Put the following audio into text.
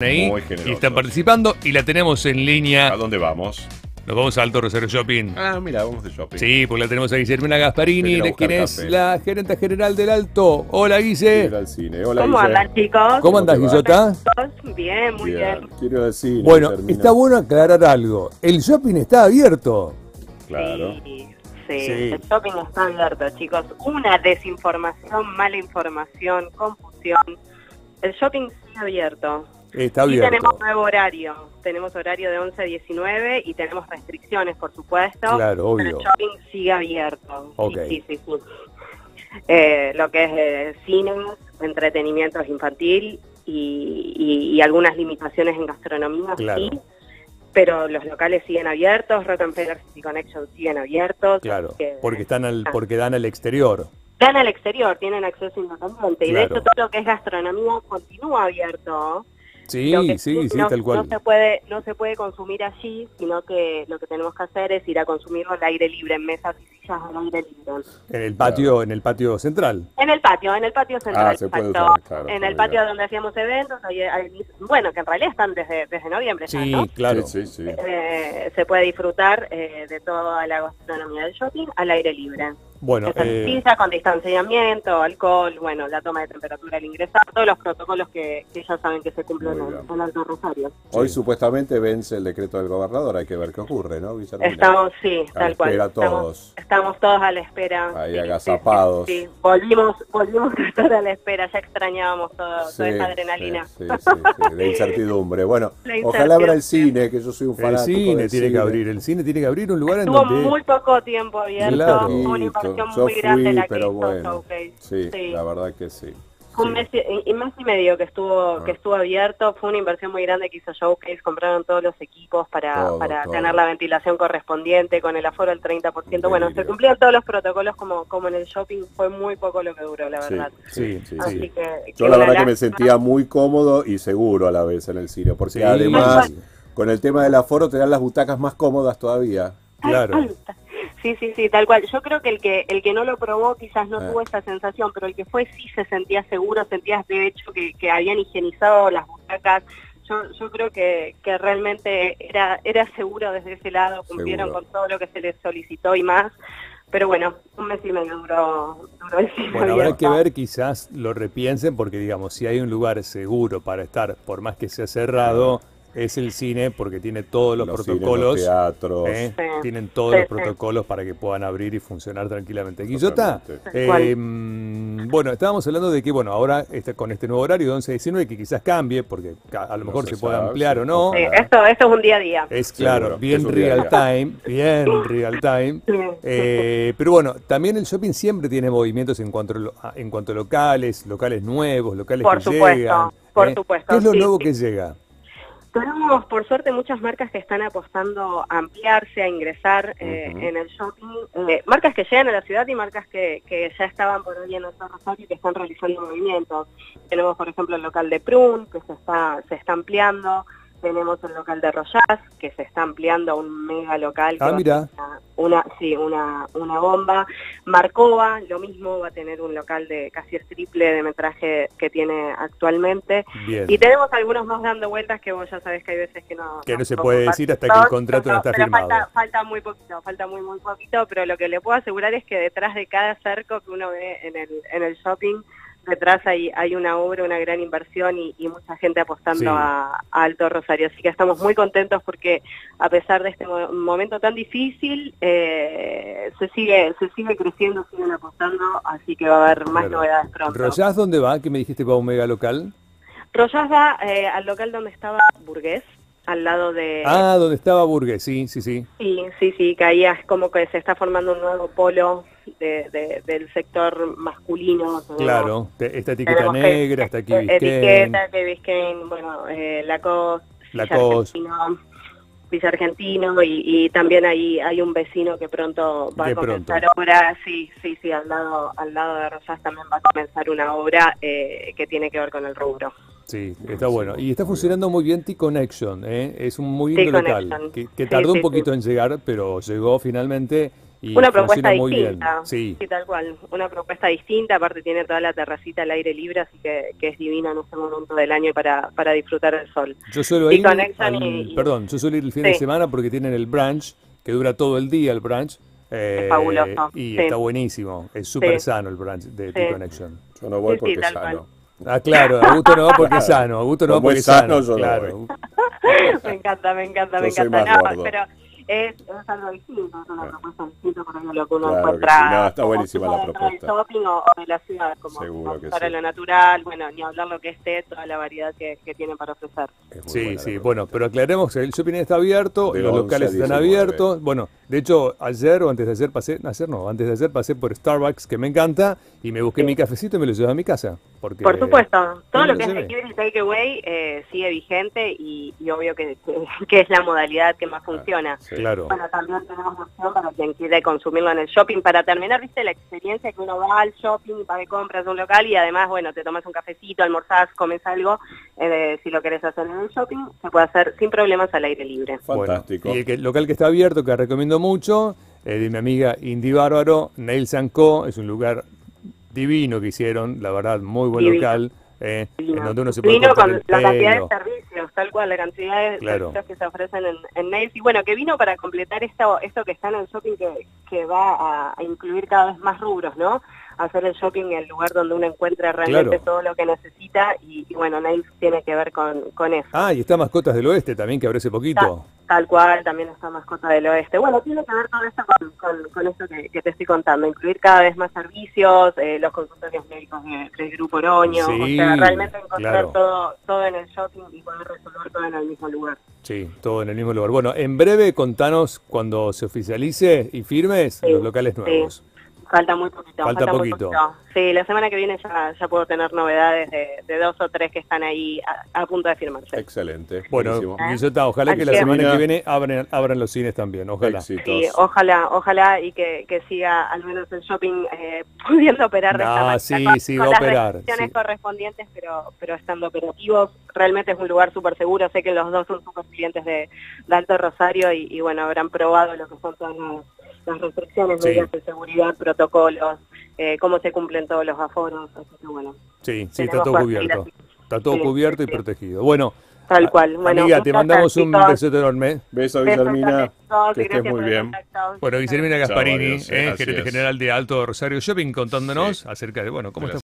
ahí Muy y están participando y la tenemos en ¿A línea. dónde vamos? Nos vamos a Alto Rosario Shopping. Ah, mira, vamos de shopping. Sí, porque la tenemos a Guillermina Gasparini, a quien es café. la gerente general del Alto. Hola, Guille. al cine. Hola, ¿Cómo andan, chicos? ¿Cómo va? Guillota? Bien, muy bien. Quiero ir al cine. Bueno, está bueno aclarar algo. El shopping está abierto. Claro. Sí, sí, Sí. el shopping está abierto, chicos. Una desinformación, mala información, confusión. El shopping sigue abierto. Está Y abierto. tenemos nuevo horario. Tenemos horario de 11 a 19 y tenemos restricciones, por supuesto. Claro, Pero obvio. el shopping sigue abierto. Ok. Sí, sí, sí. Eh, lo que es eh, cine, entretenimiento infantil y, y- y algunas limitaciones en gastronomía, Claro. sí. Pero los locales siguen abiertos, Rockefeller City Connection siguen abiertos. Claro, que- porque están al, Ah. porque dan al exterior. Dan al exterior, tienen acceso independiente. Y de Claro. hecho todo lo que es gastronomía continúa abierto. Sí, que sí, sí, no, tal cual. No se, puede, no se puede consumir allí, sino que lo que tenemos que hacer es ir a consumirlo al aire libre, en mesas y al aire libre. En el patio, en el patio central. En el patio, en el patio central. Ah, se puede exacto. usar, claro, en el patio donde hacíamos eventos, ahí- ahí- bueno, que en realidad están desde, desde noviembre ya, Sí, ¿no? claro. Sí, sí, sí. Eh, se puede disfrutar eh, de toda la gastronomía del shopping al aire libre. Bueno, eh, con distanciamiento, alcohol, bueno, la toma de temperatura al ingresar, todos los protocolos que, que ya saben que se cumplen en, en Alto Rosario. Hoy supuestamente vence el decreto del gobernador. Hay que ver qué ocurre, ¿no, Guillermina? Estamos, sí, A tal cual. espera Estamos, todos. estamos todos a la espera. Ahí Sí, agazapados. Sí, sí. Volvimos, volvimos a estar a la espera, ya extrañábamos todo, Sí, toda esa adrenalina. Sí, sí, sí, sí, de incertidumbre. Bueno, La ojalá abra el incertidumbre. cine, que yo soy un el fanático cine del tiene que cine. abrir. El cine tiene que abrir un lugar en Estuvo donde. muy poco tiempo abierto, Claro. una inversión yo muy grande fui, la que pero hizo bueno. Showcase. Sí, Sí. la verdad que sí. Fue un mes y, y mes y medio que estuvo Ah. que estuvo abierto, fue una inversión muy grande que hizo Showcase, compraron todos los equipos para, Todo, para todo. tener la ventilación correspondiente con el aforo del 30%. Bueno, se Delirio. cumplían todos los protocolos como, como en el shopping, fue muy poco lo que duró, la Sí, verdad. Sí, sí, Así sí. que, Yo que la verdad que me sentía muy cómodo y seguro a la vez en el cine, porque Sí. además con el tema del aforo te dan las butacas más cómodas todavía. Claro. Sí, sí, sí, tal cual. Yo creo que el que el que no lo probó quizás no Ah. tuvo esa sensación, pero el que fue sí se sentía seguro, sentías de hecho que, que habían higienizado las butacas. Yo, yo creo que, que realmente era era seguro desde ese lado, cumplieron Seguro. con todo lo que se les solicitó y más. Pero bueno, un mes y medio duró, duró el cine Bueno, habrá que ver, quizás lo repiensen, porque digamos, si hay un lugar seguro para estar, por más que sea cerrado, es el cine, porque tiene todos los, Los cines, protocolos. los teatros. ¿eh? Sí. Tienen todos Sí, los sí. protocolos para que puedan abrir y funcionar tranquilamente. Guillota, eh, bueno, estábamos hablando de que, bueno, ahora está con este nuevo horario de 11 a 19, que quizás cambie, porque a lo No mejor se se, puede sabe, ampliar sí, o no. Esto, esto es un día a día. Es claro, bien es real time, bien real time. Eh, pero bueno, también el shopping siempre tiene movimientos en cuanto a, en cuanto a locales, locales nuevos, locales Por que supuesto, llegan. por ¿eh? supuesto, ¿Qué es lo sí, nuevo sí. que llega? Tenemos, por suerte, muchas marcas que están apostando a ampliarse, a ingresar eh, en el shopping. Eh, marcas que llegan a la ciudad y marcas que, que ya estaban por ahí en el Rosario y que están realizando movimientos. Tenemos, por ejemplo, el local de Prun, que se está, se está ampliando. Tenemos el local de Royas, que se está ampliando a un mega local. Ah, mira. Una, una- sí, una, una bomba. Marcova, lo mismo, va a tener un local de casi el triple de metraje que tiene actualmente. Bien. Y tenemos algunos más dando vueltas que vos ya sabés que hay veces que no... Que no se puede decir hasta que el contrato no está pero firmado. Falta, falta muy poquito, falta muy muy poquito, pero lo que le puedo asegurar es que detrás de cada cerco que uno ve en el, en el shopping, detrás hay, hay una obra, una gran inversión y, y mucha gente apostando Sí. a, a Alto Rosario. Así que estamos muy contentos porque a pesar de este mo- momento tan difícil, eh, se sigue se sigue creciendo, siguen apostando, así que va a haber más Claro. novedades pronto. ¿Royás dónde va? Que me dijiste que va a un mega local. Royas va eh, al local donde estaba Burgués, al lado de... Ah, donde estaba Burgues, sí, sí, sí. Sí, sí, sí, que ahí es como que se está formando un nuevo polo de, de- del sector masculino. Claro, esta etiqueta negra, está aquí. Etiqueta, que Biscayne, bueno, eh, Lacoste, Lacoste. Argentino, Villa Argentino y, y también ahí hay un vecino que pronto va De a comenzar pronto. obra, sí, sí, sí, al lado, al lado de Rosas también va a comenzar una obra eh, que tiene que ver con el rubro. Sí, está bueno. Y está funcionando muy bien T-Connection, ¿eh? es un muy lindo local, que, tardó sí, un poquito sí. en llegar, pero llegó finalmente y una propuesta funciona muy distinta. bien. Sí. tal cual. Una propuesta distinta, aparte tiene toda la terracita al aire libre, así que, que es divina en este momento del año para, para disfrutar del sol. Yo suelo ir, Connection al- y- y- perdón, yo suelo ir el fin Sí. de semana porque tienen el brunch, que dura todo el día el brunch. eh, fabuloso, Y sí. está buenísimo, es súper Sí. sano el brunch de Sí. T-Connection. Yo no voy porque tal es sano. Ah, claro, Augusto no va porque es sano, Augusto no va porque sano, sano, yo no claro. me encanta, me encanta, Yo me soy encanta. más No, pero es, es algo distinto, es una propuesta distinta por lo que uno Claro que encuentra. sí. No, está como buenísima la propuesta. Del shopping o, o de la ciudad, como Seguro que para sí. lo natural, bueno, ni hablar lo que esté, toda la variedad que, que tienen para ofrecer. Sí, sí, bueno, pero aclaremos que el shopping está abierto, De los 11 locales están 19. abiertos. Bueno, de hecho, ayer o antes de ayer pasé, ayer no, antes de ayer pasé por Starbucks, que me encanta, y me busqué Sí. mi cafecito y me lo llevé a mi casa. Porque, Por supuesto, todo lo que es delivery takeaway eh, sigue vigente y, y obvio que, que- que es la modalidad que más funciona. Sí. Claro. Bueno, también tenemos opción para quien quiere consumirlo en el shopping, para terminar, viste, la experiencia que uno va al shopping, compras de un local y además, bueno, te tomas un cafecito, almorzás, comes algo, eh, si lo querés hacer en el shopping, se puede hacer sin problemas al aire libre. Bueno, Fantástico. y el que- local que está abierto, que recomiendo mucho, eh, de mi amiga Indy Bárbaro, Nails Co. Es un lugar divino que hicieron, la verdad, muy buen Divino. local, eh, en donde uno se puede Vino con el la cantidad de pelo. servicios, tal cual, la cantidad de Claro. servicios que se ofrecen en, en Nails. Y bueno, que vino para completar esto, esto que está en el shopping que, que va a, a incluir cada vez más rubros, ¿no? Hacer el shopping el lugar donde uno encuentra realmente Claro. todo lo que necesita y, y bueno, Nails tiene que ver con, con eso. Ah, y está Mascotas del Oeste también, que abrió hace poquito. Tal cual, también está Mascota del Oeste. Bueno, tiene que ver todo esto con, con, con esto que, que te estoy contando, incluir cada vez más servicios, eh, los consultorios médicos de- del Grupo Oroño, Sí, o sea, realmente encontrar claro. todo, todo en el shopping y poder resolver todo en el mismo lugar. Sí, todo en el mismo lugar. Bueno, en breve contanos cuando se oficialice y firmes Sí, los locales sí. Falta muy poquito. Falta muy poquito. Sí, la semana que viene ya, ya puedo tener novedades de, de dos o tres que están ahí a, a punto de firmarse. Excelente. Bueno, buenísimo. Guillota, ojalá Así que la semana que viene abran, abran los cines también, ojalá. Éxitos. Sí, ojalá, ojalá y que, que siga al menos el shopping eh, pudiendo operar de Ah, esta manera. sí, con, sí, con va a las operar, restricciones sí. correspondientes, pero pero estando operativos. Realmente es un lugar súper seguro. Sé que los dos son súper clientes de, de Alto Rosario y, y, bueno, habrán probado lo que son todas las, las restricciones, Sí. medidas de seguridad, protocolos, eh, cómo se cumplen todos los aforos. Así que bueno, Sí, sí, está todo cubierto. así. Está todo Sí, cubierto y sí. protegido. Bueno, tal cual. Bueno, amiga, te mandamos un gracias, beso enorme. Beso, Guillermina. Que estés gracias muy bien. Bueno, Guillermina Gasparini, adiós, eh, así gerente general de Alto Rosario Shopping, contándonos Sí. acerca de, bueno, cómo De está